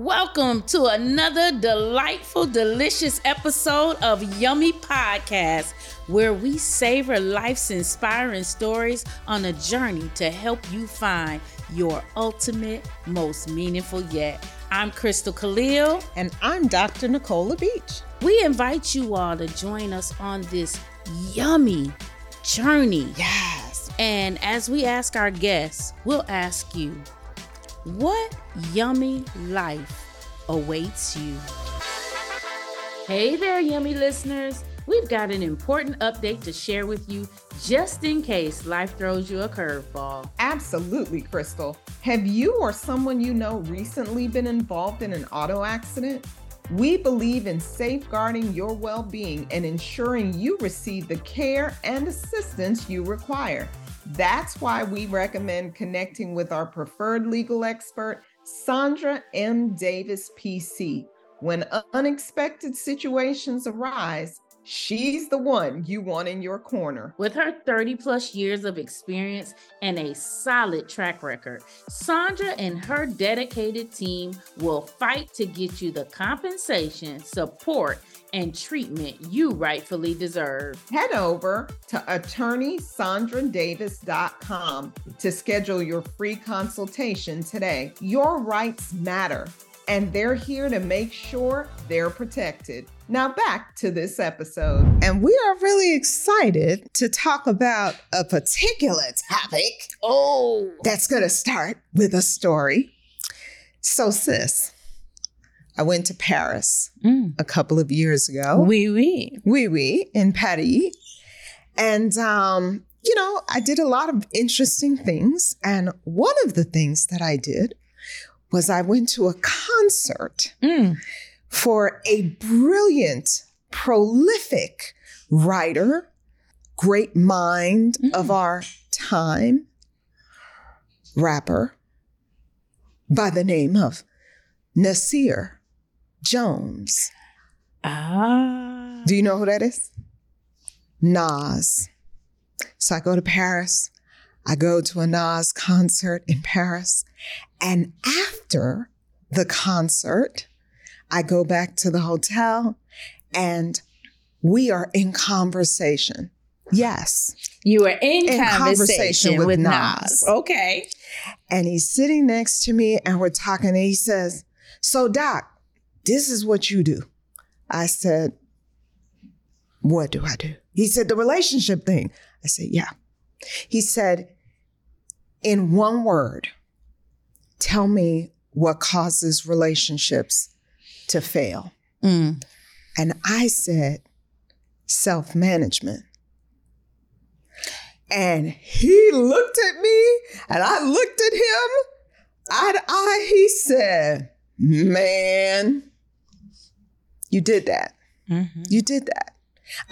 Welcome to another delightful, delicious episode of Yummy Podcast, where we savor life's inspiring stories on a journey to help you find your ultimate, most meaningful yet. I'm Crystal Khalil. And I'm Dr. Nicole LaBeach. We invite you all to join us on this yummy journey. Yes. And as we ask our guests, we'll ask you, what yummy life awaits you? Hey there, yummy listeners. We've got an important update to share with you just in case life throws you a curveball. Absolutely, Crystal. Have you or someone you know recently been involved in an auto accident? We believe in safeguarding your well being and ensuring you receive the care and assistance you require. That's why we recommend connecting with our preferred legal expert, Sandra M. Davis, PC. When unexpected situations arise, she's the one you want in your corner. With her 30 plus years of experience and a solid track record, Sandra and her dedicated team will fight to get you the compensation, support, and treatment you rightfully deserve. Head over to attorneysandradavis.com to schedule your free consultation today. Your rights matter, and they're here to make sure they're protected. Now, back to this episode. And we are really excited to talk about a particular topic. Oh, That's going to start with a story. So, sis, I went to Paris mm. a couple of years ago. oui, oui. Oui, oui, in Paris. And, um, you know, I did a lot of interesting things. And one of the things that I did was I went to a concert Mm. For a brilliant, prolific writer, great mind of Mm. our time, rapper by the name of Nasir Jones. Ah. Do you know who that is? Nas. So I go to Paris. I go to a Nas concert in Paris. And after the concert, I go back to the hotel and we are in conversation. Yes. You were in, In conversation, conversation with, with Nas. Nas. Okay. And he's sitting next to me and we're talking. And he says, So, Doc, this is what you do. I said, What do I do? He said, The relationship thing. I said, Yeah. He said, In one word, tell me what causes relationships to fail. Mm. And I said, self management. And he looked at me and I looked at him. Eye to eye, he said, Man, you did that. Mhm. You did that.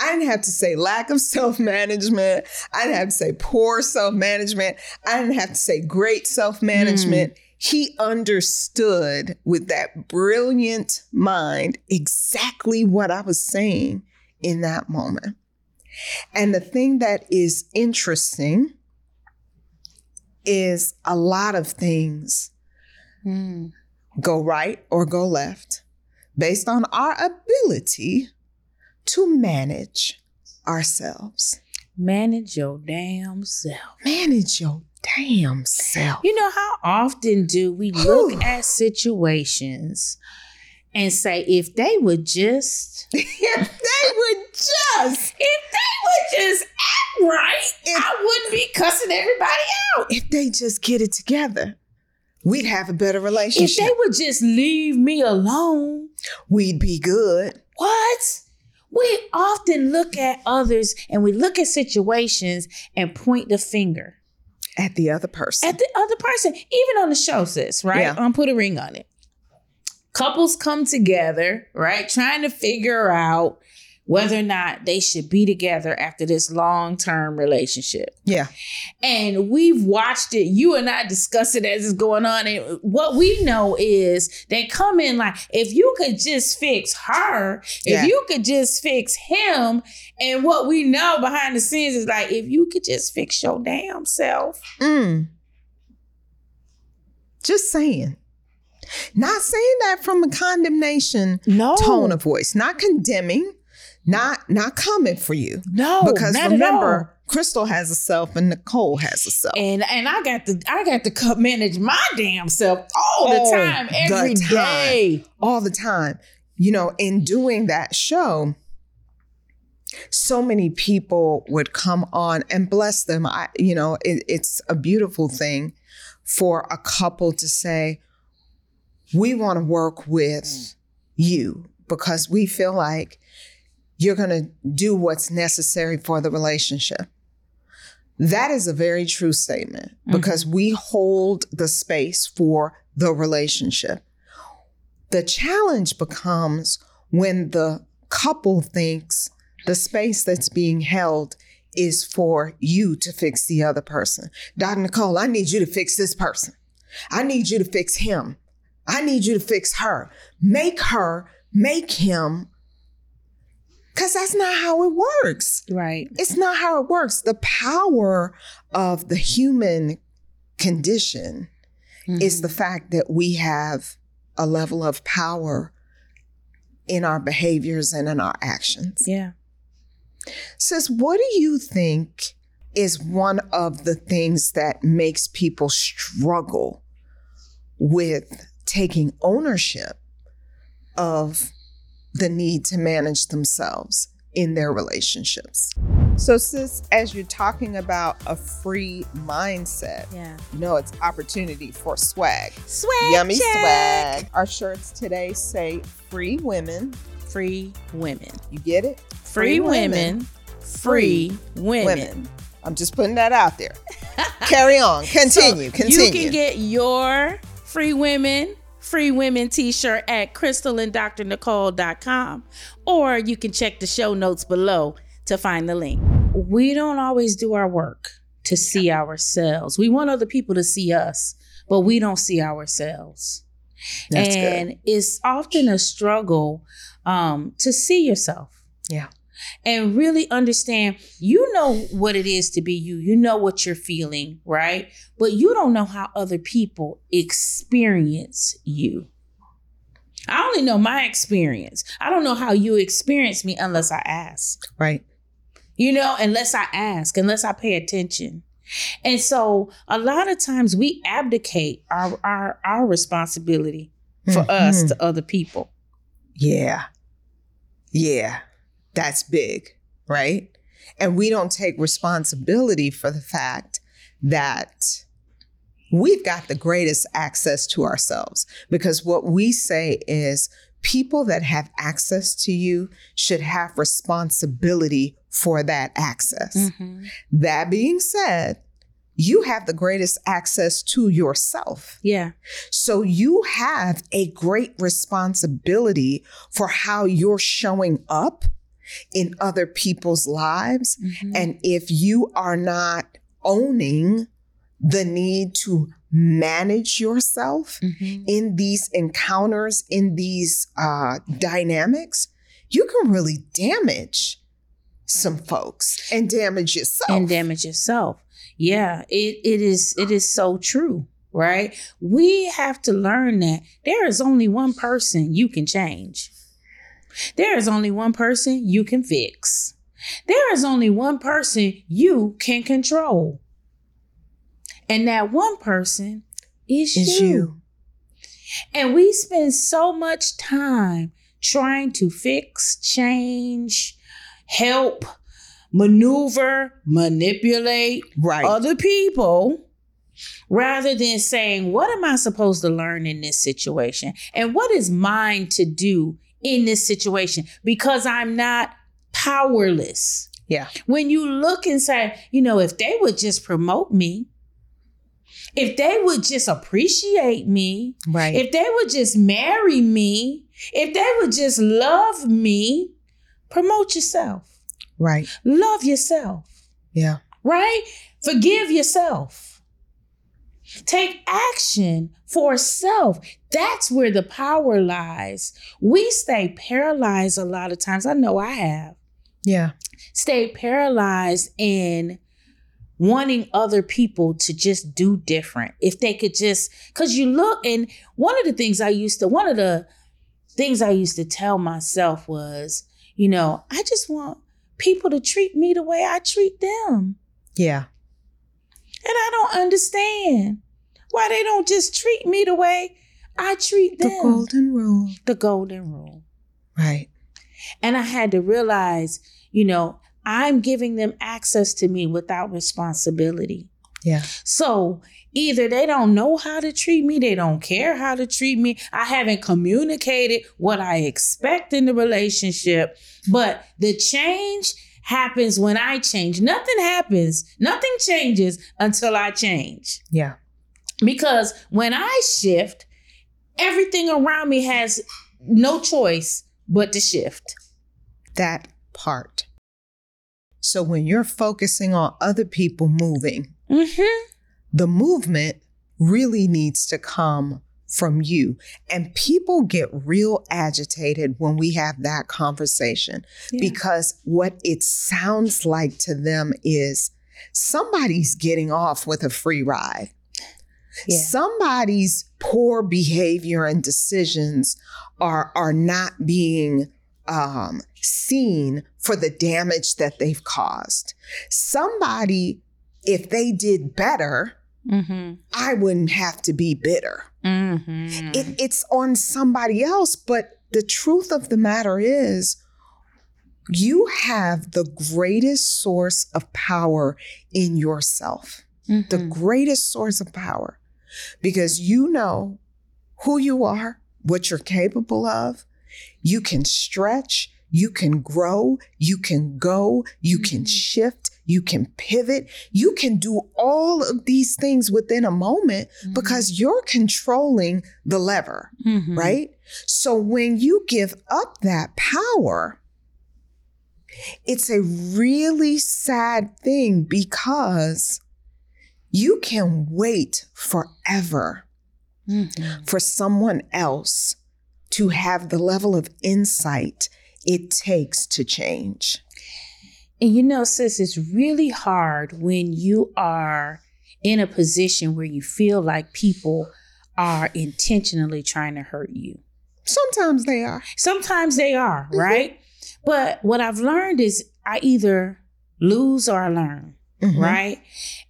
I didn't have to say lack of self management. I didn't have to say poor self management. I didn't have to say great self management. He understood with that brilliant mind exactly what I was saying in that moment. And the thing that is interesting is a lot of things Mm. go right or go left based on our ability to manage ourselves. Manage your damn self. Manage your damn self. You know, how often do we look at situations and say, if they would just, if they would just, if they would just act right, If- I wouldn't be cussing everybody out. if they just get it together, we'd have a better relationship. If they would just leave me alone, we'd be good. what? We often look at others and we look at situations and point the finger At the other person. at the other person, even on the show, sis, right? Yeah. Um, put a ring on it. Couples come together, right? Trying to figure out whether or not they should be together after this long term relationship. yeah. And we've watched it. You and I discuss it as it's going on. And what we know is they come in like, if you could just fix her, Yeah. if you could just fix him. And what we know behind the scenes is like, if you could just fix your damn self. Mm. Just saying. Not saying that from a condemnation No. tone of voice, not condemning, not not coming for you. No, because remember, Crystal has a self and Nicole has a self. And and I got to I got to manage my damn self all the All time, the every time. all the time. You know, in doing that show, so many people would come on and bless them. I, you know, it, it's a beautiful thing for a couple to say, we want to work with you because we feel like you're going to do what's necessary for the relationship. That is a very true statement mm-hmm. because we hold the space for the relationship. The challenge becomes when the couple thinks the space that's being held is for you to fix the other person. Dr. Nicole, I need you to fix this person. I need you to fix him. I need you to fix her. Make her, make him. Because that's not how it works. Right. It's not how it works. The power of the human condition is mm-hmm. the fact that we have a level of power in our behaviors and in our actions. Yeah. Sis, what do you think is one of the things that makes people struggle with taking ownership of the need to manage themselves in their relationships? So, sis, as you're talking about a free mindset, Yeah. you know it's opportunity for swag. Swag. Yummy check. swag. Our shirts today say free women. Free women. You get it? Free, women. Free women. Women. I'm just putting that out there. Carry on. Continue. So continue. You can get your free women, free women t-shirt at crystalanddrnicole.com or you can check the show notes below to find the link. We don't always do our work to see ourselves. We want other people to see us, but we don't see ourselves. That's and good. it's often a struggle um, to see yourself Yeah. And really understand you know what it is to be you you know what you're feeling right but you don't know how other people experience you i only know my experience i don't know how you experience me unless i ask Right. you know unless i ask unless i pay attention and so a lot of times we abdicate our our, our responsibility for us Mhm. to other people Yeah. Yeah. That's big. Right. And we don't take responsibility for the fact that we've got the greatest access to ourselves because what we say is people that have access to you should have responsibility for that access. Mm-hmm. That being said, you have the greatest access to yourself. yeah So you have a great responsibility for how you're showing up in other people's lives. Mhm. And if you are not owning the need to manage yourself Mhm. in these encounters, in these uh, dynamics, you can really damage some folks and damage yourself. and damage yourself. Yeah, it, it is it is so true, right? We have to learn that there is only one person you can change. There is only one person you can fix. There is only one person you can control. And that one person is, Is you. you. And we spend so much time trying to fix, change, help, maneuver, manipulate Right. other people rather than saying, What am I supposed to learn in this situation? And what is mine to do in this situation? Because I'm not powerless. yeah. When you look and say, you know, if they would just promote me, if they would just appreciate me, Right. if they would just marry me, if they would just love me, promote yourself, right. love yourself, Yeah. right? Forgive yourself. Take action for self. That's where the power lies. We stay paralyzed a lot of times. I know I have Yeah. Stay paralyzed in wanting other people to just do different. If they could just, because you look, and one of the things I used to, one of the things I used to tell myself was, you know, I just want people to treat me the way I treat them. Yeah. And I don't understand why they don't just treat me the way I treat them. The golden rule. The golden rule. Right. And I had to realize, you know, I'm giving them access to me without responsibility. Yeah. So either they don't know how to treat me, they don't care how to treat me. I haven't communicated what I expect in the relationship, but the change happens when I change. Nothing happens, nothing changes until I change. Yeah. Because when I shift, everything around me has no choice but to shift. That part. So when you're focusing on other people moving, Mm-hmm. the movement really needs to come from you. And people get real agitated when we have that conversation because what it sounds like to them is somebody's getting off with a free ride. Yeah. Somebody's poor behavior and decisions are are not being um, seen for the damage that they've caused. Somebody, if they did better, Mm-hmm. I wouldn't have to be bitter. Mm-hmm. It, it's on somebody else. But the truth of the matter is, you have the greatest source of power in yourself, the Mhm. greatest source of power, because you know who you are, what you're capable of. You can stretch, you can grow, you can go, you can Mhm. shift, you can pivot, you can do all of these things within a moment Mhm. because you're controlling the lever, Mhm. right? So when you give up that power, it's a really sad thing because you can wait forever Mhm. for someone else to have the level of insight it takes to change. And you know, sis, it's really hard when you are in a position where you feel like people are intentionally trying to hurt you. Sometimes they are. Sometimes they are, Mhm. right? But what I've learned is I either lose or I learn, Mhm. right?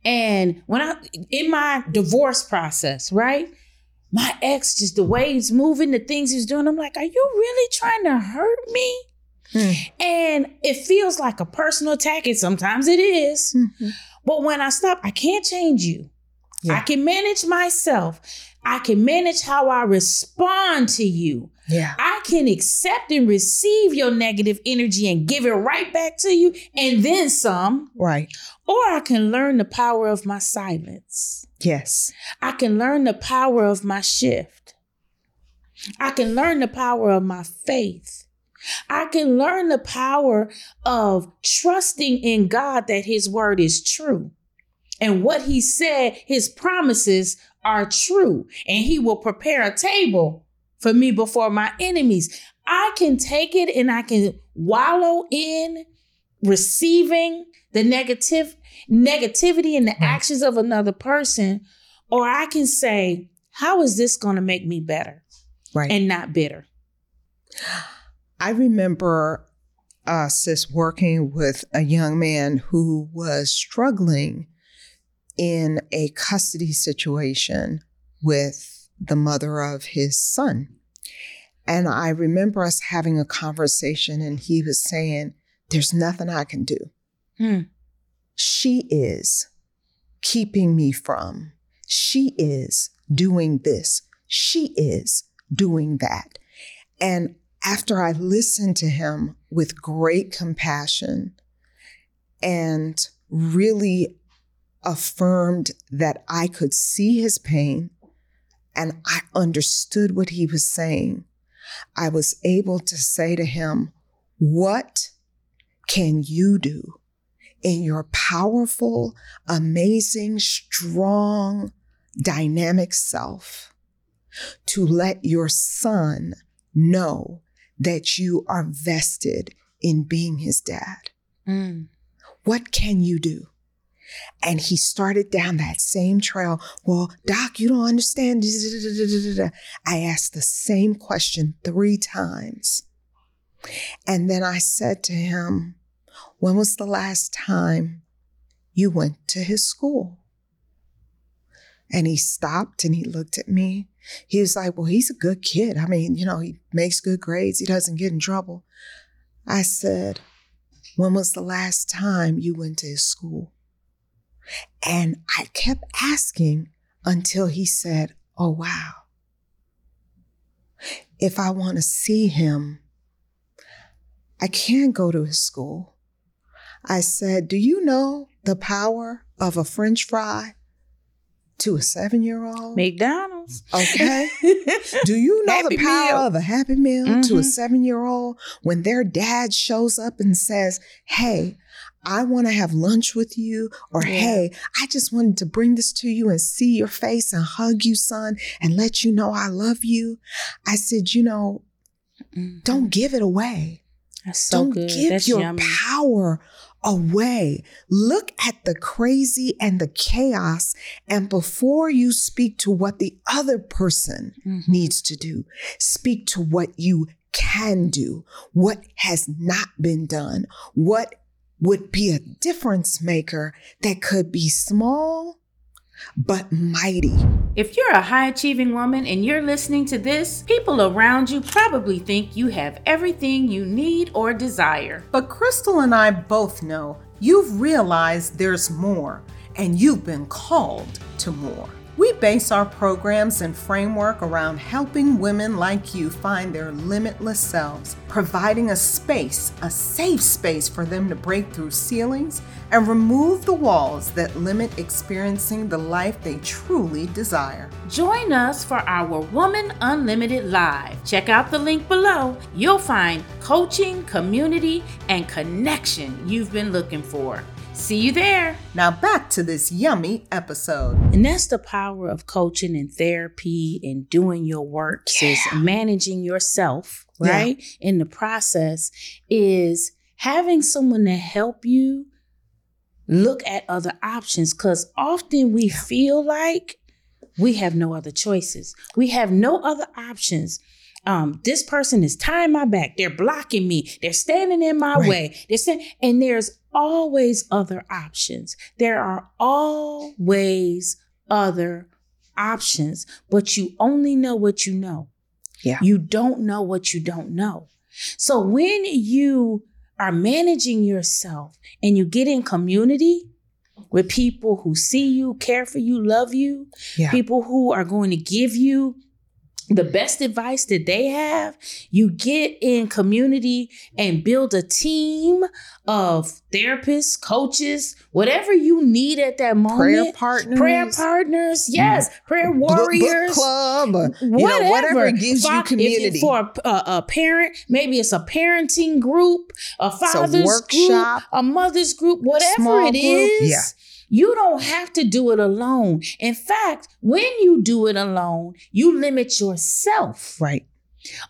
And when I in my divorce process, right? My ex just the way he's moving, the things he's doing, I'm like, are you really trying to hurt me? Hmm. And it feels like a personal attack, and sometimes it is. Mhm. But when I stop, I can't change you. Yeah. I can manage myself. I can manage how I respond to you. Yeah. I can accept and receive your negative energy and give it right back to you and then some. Right. Or I can learn the power of my silence. Yes. I can learn the power of my shift. I can learn the power of my faith. I can learn the power of trusting in God that His word is true. And what He said, His promises are true. And He will prepare a table for me before my enemies. I can take it and I can wallow in receiving the negative negativity and the Right. actions of another person or I can say how is this going to make me better Right. and not bitter. I remember uh, sis working with a young man who was struggling in a custody situation with the mother of his son. And I remember us having a conversation, and he was saying, There's nothing I can do. Hmm. She is keeping me from, she is doing this, she is doing that. And after I listened to him with great compassion and really affirmed that I could see his pain and I understood what he was saying, I was able to say to him, What can you do in your powerful, amazing, strong, dynamic self to let your son know that you are vested in being his dad? Mm. What can you do? And he started down that same trail. Well, Doc, you don't understand. I asked the same question three times. And then I said to him, When was the last time you went to his school? And he stopped and he looked at me. He was like, Well, he's a good kid. I mean, you know, he makes good grades, he doesn't get in trouble. I said, When was the last time you went to his school? And I kept asking until he said, Oh, wow. If I want to see him, I can't go to his school. I said, Do you know the power of a french fry to a seven year old? McDonald's. Okay. Do you know Happy the power Meal. of a happy meal to a Mhm. seven year old when their dad shows up and says, Hey, I want to have lunch with you, or Yeah. hey, I just wanted to bring this to you and see your face and hug you, son, and let you know I love you. I said, you know, Mhm. don't give it away. That's so Don't good. give That's your yummy. power away. Look at the crazy and the chaos. And before you speak to what the other person Mhm. needs to do, speak to what you can do, what has not been done, what would be a difference maker that could be small but mighty. If you're a high achieving woman and you're listening to this, people around you probably think you have everything you need or desire. But Crystal and I both know you've realized there's more, and you've been called to more. Base our programs and framework around helping women like you find their limitless selves, providing a space, a safe space for them to break through ceilings and remove the walls that limit experiencing the life they truly desire. Join us for our Woman Unlimited Live. Check out the link below. You'll find coaching, community, and connection you've been looking for. See you there. Now back to this yummy episode. And that's the power of coaching and therapy and doing your works is managing yourself, Yeah. right? In the process is having someone to help you look at other options cuz often we feel like we have no other choices. We have no other options. Um, this person is tying my back. They're blocking me. They're standing in my Right. way. They're saying, and there's always other options. There are always other options, but you only know what you know. Yeah. You don't know what you don't know. So when you are managing yourself and you get in community with people who see you, care for you, love you, Yeah. people who are going to give you the best advice that they have. You get in community and build a team of therapists, coaches, whatever you need at that moment. Prayer partners. Prayer partners, yes, prayer book- book warriors, club, or, you know, whatever gives you community. for a, a, a parent, maybe it's a parenting group, a father's workshop, group, a mother's group, whatever it is. group, yeah. You don't have to do it alone. In fact, when you do it alone, you limit yourself right.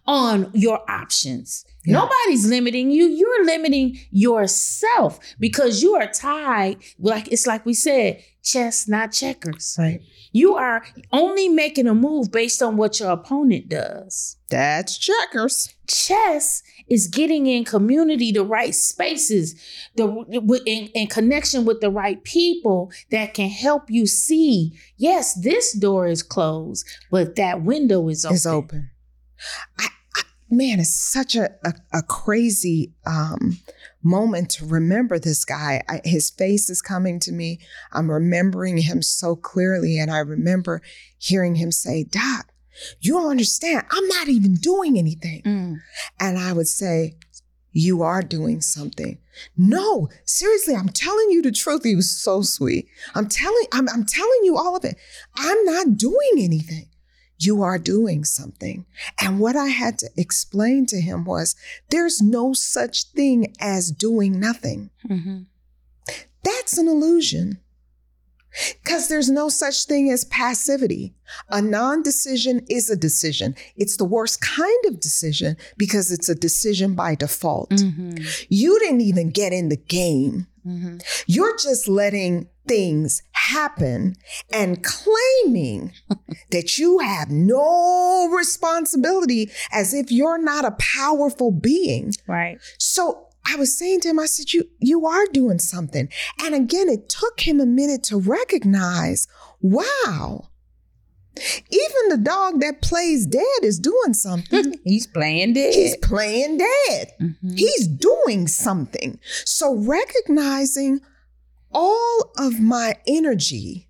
On your options. Yeah. Nobody's limiting you. You're limiting yourself because you are tied. Like it's like we said, chess, not checkers. Right. You are only making a move based on what your opponent does. That's checkers. Chess is getting in community, the right spaces, the in, in connection with the right people that can help you see. Yes, this door is closed, but that window is open. is open. I, I, man, it's such a, a, a crazy um, moment to remember this guy. I, his face is coming to me. I'm remembering him so clearly. And I remember hearing him say, Doc, you don't understand. I'm not even doing anything. Mm. And I would say, You are doing something. No, seriously, I'm telling you the truth. He was so sweet. I'm telling, I'm, I'm telling you all of it. I'm not doing anything. You are doing something. And what I had to explain to him was there's no such thing as doing nothing. Mhm. That's an illusion. Because there's no such thing as passivity. A non decision is a decision. It's the worst kind of decision because it's a decision by default. Mhm. You didn't even get in the game Mm-hmm. You're just letting things happen and claiming that you have no responsibility as if you're not a powerful being. Right. So I was saying to him, I said, You you are doing something. And again, it took him a minute to recognize, wow. Even the dog that plays dead is doing something. He's playing dead. He's playing dead. Mm-hmm. He's doing something. So recognizing all of my energy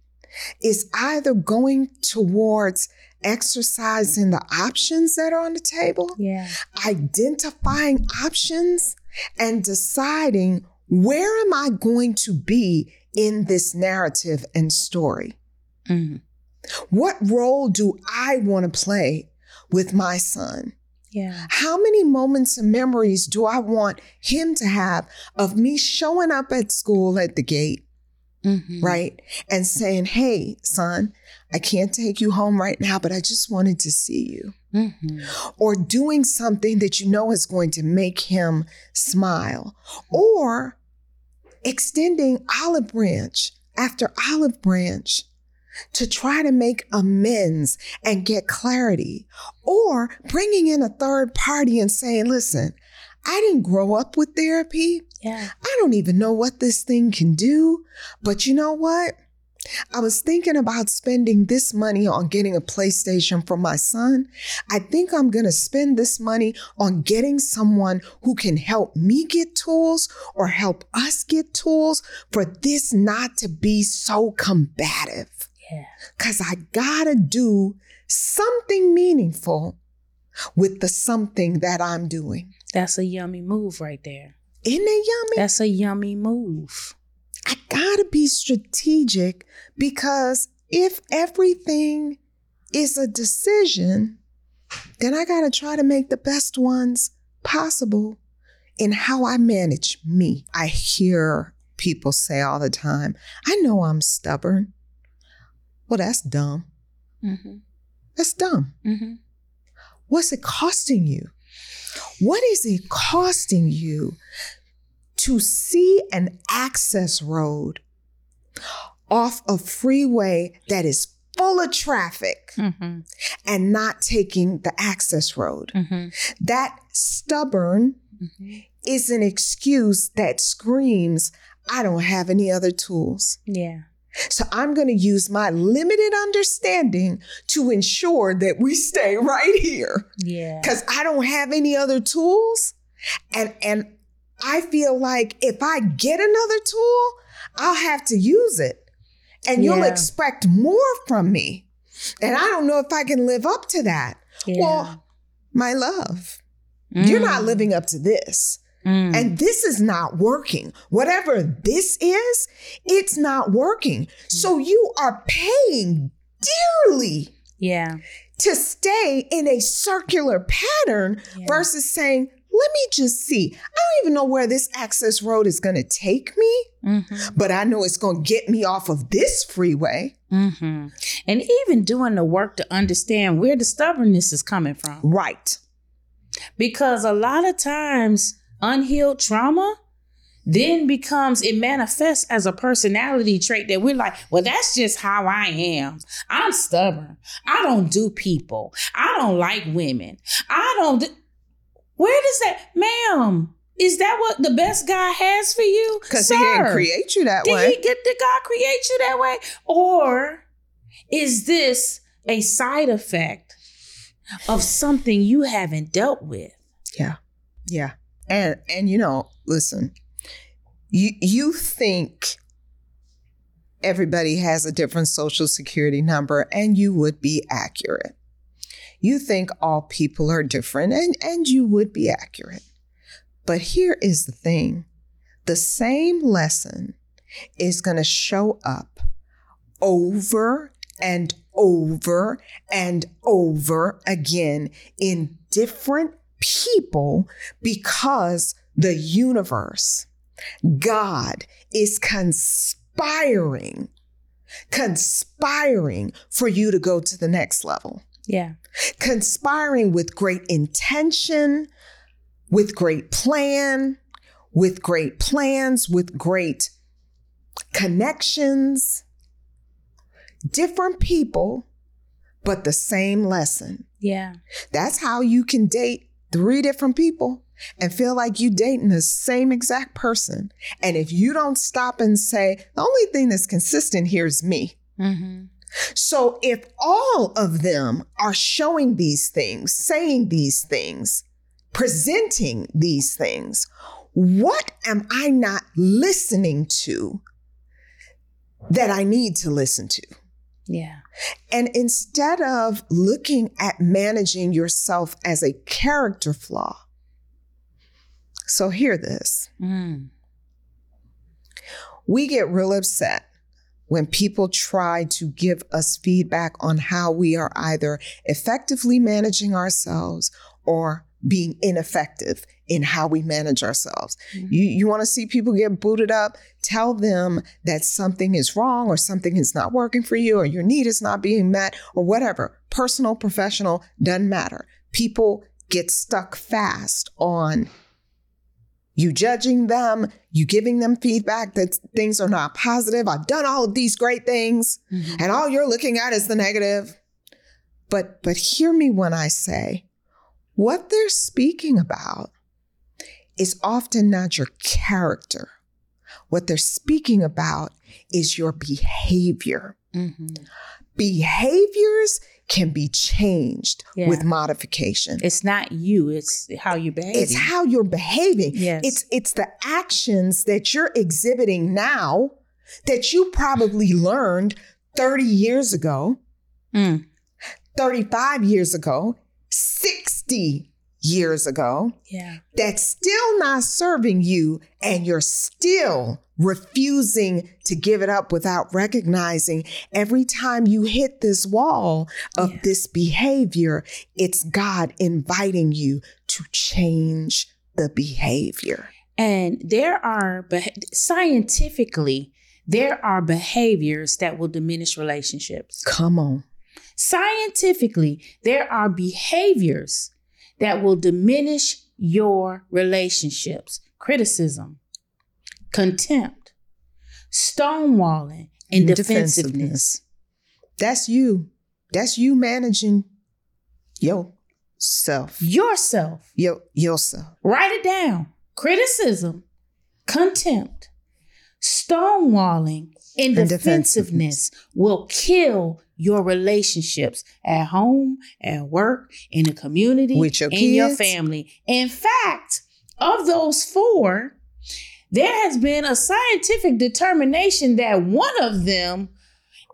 is either going towards exercising the options that are on the table, yeah. identifying options, and deciding where am I going to be in this narrative and story? Mm-hmm. What role do I want to play with my son? Yeah. How many moments and memories do I want him to have of me showing up at school at the gate, mm-hmm. right? And saying, hey, son, I can't take you home right now, but I just wanted to see you. Mm-hmm. Or doing something that you know is going to make him smile. Or extending olive branch after olive branch to try to make amends and get clarity, or bringing in a third party and saying, listen, I didn't grow up with therapy. Yeah. I don't even know what this thing can do. But you know what? I was thinking about spending this money on getting a PlayStation for my son. I think I'm going to spend this money on getting someone who can help me get tools or help us get tools for this not to be so combative. Yeah. Cause I gotta do something meaningful with the something that I'm doing. That's a yummy move right there. Isn't it yummy? That's a yummy move. I gotta be strategic because if everything is a decision, then I gotta try to make the best ones possible in how I manage me. I hear people say all the time, I know I'm stubborn. Well, that's dumb. Mm-hmm. That's dumb. Mm-hmm. What's it costing you? What is it costing you to see an access road off a freeway that is full of traffic mm-hmm. and not taking the access road? Mm-hmm. That stubborn mm-hmm. is an excuse that screams, I don't have any other tools. Yeah. So I'm going to use my limited understanding to ensure that we stay right here. Yeah. Cuz I don't have any other tools and and I feel like if I get another tool, I'll have to use it. And you'll expect more from me. And I don't know if I can live up to that. Yeah. Well, my love, mm. you're not mm. living up to this. Mm. And this is not working. Whatever this is, it's not working. So you are paying dearly. Yeah. To stay in a circular pattern yeah. versus saying, let me just see. I don't even know where this access road is going to take me, mm-hmm. but I know it's going to get me off of this freeway. Mm-hmm. And even doing the work to understand where the stubbornness is coming from. Right. Because a lot of times, unhealed trauma then becomes it manifests as a personality trait that we're like, well, that's just how I am. I'm stubborn. I don't do people. I don't like women. I don't. Do- Where does that, ma'am? Is that what the best guy has for you? Because he didn't create you that did way. Did he get the God create you that way? Or is this a side effect of something you haven't dealt with? Yeah. Yeah. And and you know, listen, you you think everybody has a different social security number and you would be accurate. You think all people are different and and you would be accurate. But here is the thing. The same lesson is going to show up over and over and over again in different people because the universe, God, is conspiring, conspiring for you to go to the next level. Yeah. Conspiring with great intention, with great plan, with great plans, with great connections, different people, but the same lesson. Yeah. That's how you can date three different people and feel like you dating the same exact person. And if you don't stop and say, the only thing that's consistent here is me. Mm-hmm. So if all of them are showing these things, saying these things, presenting these things, what am I not listening to that I need to listen to? Yeah. And instead of looking at managing yourself as a character flaw, so hear this. Mm. We get real upset when people try to give us feedback on how we are either effectively managing ourselves or being ineffective in how we manage ourselves. Mhm. You you want to see people get booted up, tell them that something is wrong or something is not working for you or your need is not being met or whatever. Personal, professional, doesn't matter. People get stuck fast on you judging them, you giving them feedback that things are not positive. I've done all of these great things Mhm. and all you're looking at is the negative. But but hear me when I say what they're speaking about is often not your character. What they're speaking about is your behavior. Mhm. Behaviors can be changed Yeah. with modification. It's not you, it's how you behave. It's how you're behaving. Yes. It's it's the actions that you're exhibiting now that you probably learned 30 years ago, Mm. 35 years ago, 60 years ago Yeah. that's still not serving you and you're still refusing to give it up without recognizing every time you hit this wall of Yeah. this behavior, it's God inviting you to change the behavior. And there are, scientifically, there are behaviors that will diminish relationships. Come on. Scientifically, there are behaviors that will diminish your relationships. Criticism, contempt, stonewalling, and defensiveness. That's you. That's you managing yourself. Yourself. Yo, yourself. Write it down. Criticism, contempt, stonewalling, and And defensiveness will kill your relationships at home, at work, in the community, With your in your family. In fact, of those four, there has been a scientific determination that one of them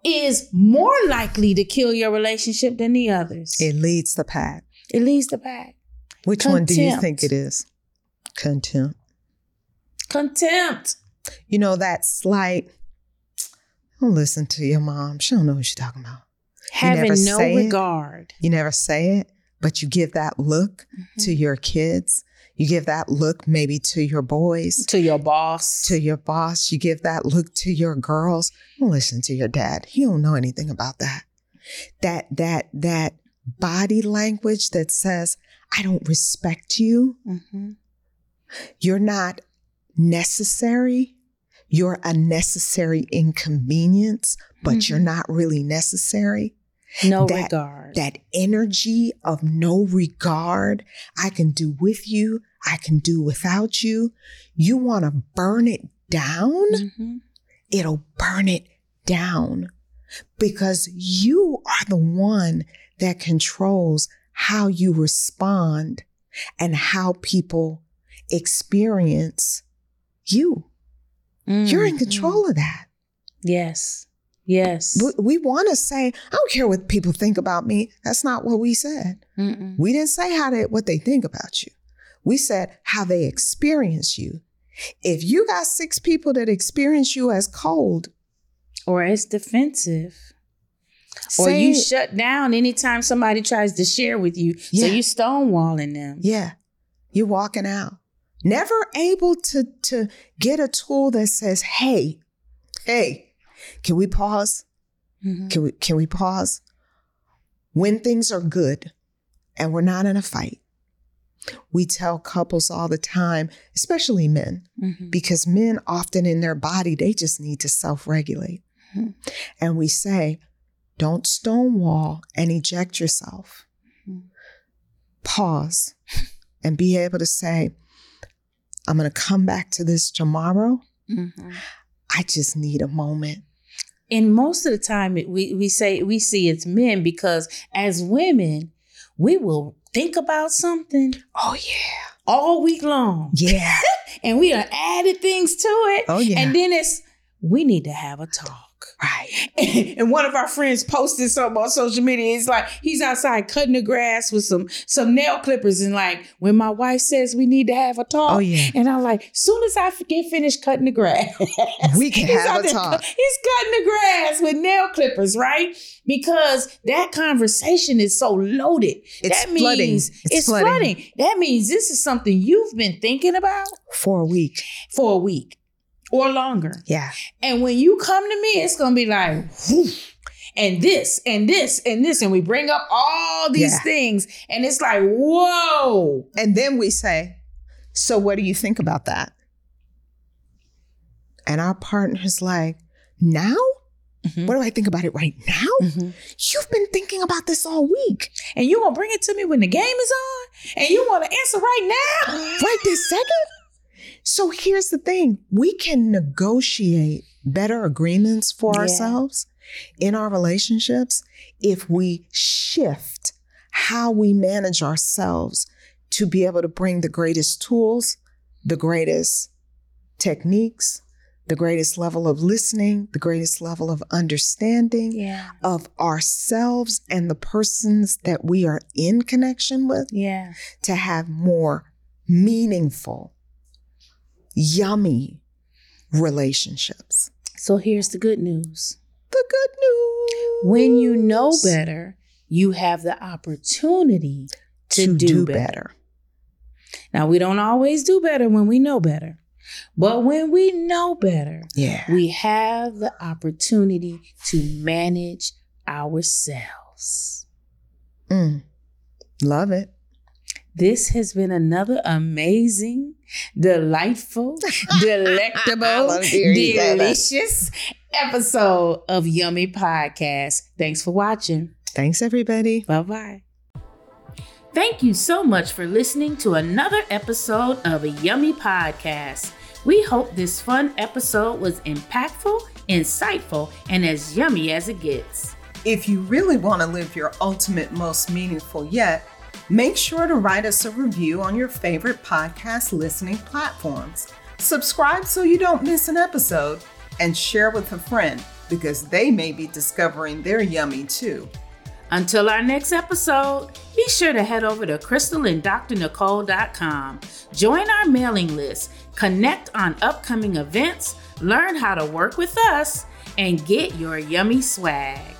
is more likely to kill your relationship than the others. It leads the pack. it leads the pack. Which one do you think it is? Contempt. Contempt. You know, that slight, don't listen to your mom. She don't know what she's talking about. having never no say it. regard. You never say it, but you give that look to your kids. You give that look maybe to your boys, to your boss. to your boss. You give that look to your girls. Don't listen to your dad. He don't know anything about that. That that that body language that says, I don't respect you. Mhm. You're not necessary. You're a necessary inconvenience, but you're not really necessary. No That- regard. That energy of no regard, I can do with you, I can do without you. You want to burn it down? Mhm. It'll burn it down because you are the one that controls how you respond and how people experience you. You're in Mhm. control of that. Yes. Yes. We, we want to say, I don't care what people think about me. That's not what we said. Mm-mm. We didn't say how they what they think about you. We said how they experience you. If you got six people that experience you as cold, Or as defensive. Or you it. shut down anytime somebody tries to share with you. So Yeah. you stonewalling them. yeah, you're walking out. Never able to to get a tool that says, "Hey, hey, can we pause? Mhm. Can we can we pause? When things are good and we're not in a fight, we tell couples all the time, especially men, Mhm. because men often in their body, they just need to self regulate. Mhm. And we say, don't stonewall and eject yourself. Mhm. Pause and be able to say, I'm going to come back to this tomorrow. Mhm. I just need a moment. And most of the time, we we say we see it's men because as women, we will think about something Oh, yeah. all week long, Yeah. and we are added things to it, Oh, yeah. and then it's we need to have a talk. Right. and one of our friends posted something on social media. It's like he's outside cutting the grass with some some nail clippers, and like when my wife says we need to have a talk, Oh, yeah. and I'm like, soon as I get finished cutting the grass, We can have a talk. cu- He's cutting the grass with nail clippers, right? Because that conversation is so loaded. It's that means flooding. it's, It's flooding. flooding. That means this is something you've been thinking about For a week. for a week or longer. Yeah. And when you come to me, it's gonna be like, whew, and this, and this, and this, and we bring up all these Yeah. things, and it's like, whoa. And then we say, So what do you think about that? And our partner's like, Now? Mhm. What do I think about it right now? You've been thinking about this all week. And you gonna bring it to me when the game is on, and you want to answer right now? Right this second? So here's the thing we can negotiate better agreements for Yeah. ourselves in our relationships if we shift how we manage ourselves to be able to bring the greatest tools, the greatest techniques, the greatest level of listening, the greatest level of understanding Yeah, of ourselves and the persons that we are in connection with yeah. to have more meaningful, yummy relationships. So here's the good news: The good news. when you know better, you have the opportunity to, do, better. Now we don't always do better when we know better, but when we know better, Yeah. we have the opportunity to manage ourselves. Mm. Love it. This has been another amazing, delightful, delectable, love to hear you say that. delicious episode of Yummy Podcast. Thanks for watching. Thanks, everybody. Bye bye. Thank you so much for listening to another episode of a Yummy Podcast. We hope this fun episode was impactful, insightful, and as yummy as it gets. If you really want to live your ultimate, most meaningful yet, make sure to write us a review on your favorite podcast listening platforms. Subscribe so you don't miss an episode, and share with a friend because they may be discovering their yummy too. Until our next episode, be sure to head over to crystalanddrnicole.com. Join our mailing list, connect on upcoming events, learn how to work with us, and get your yummy swag.